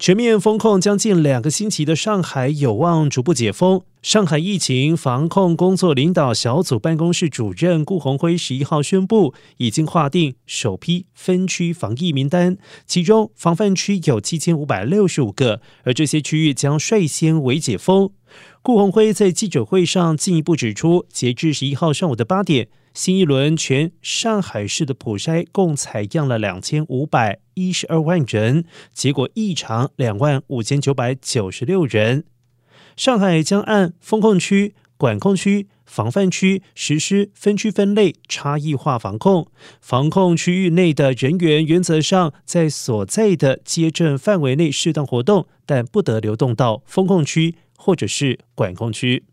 全面封控将近两个星期的上海有望逐步解封。上海疫情防控工作领导小组办公室主任顾鸿辉十一号宣布，已经划定首批分区防疫名单，其中防范区有七千五百六十五个，而这些区域将率先为解封。顾鸿辉在记者会上进一步指出，截至十一号上午的八点。新一轮全上海市的普筛共采样了两千五百一十二万人，结果异常两万五千九百九十六人。上海将按封控区、管控区、防范区实施分区分类、差异化防控。防控区域内的人员原则上在所在的接诊范围内适当活动，但不得流动到封控区或者是管控区。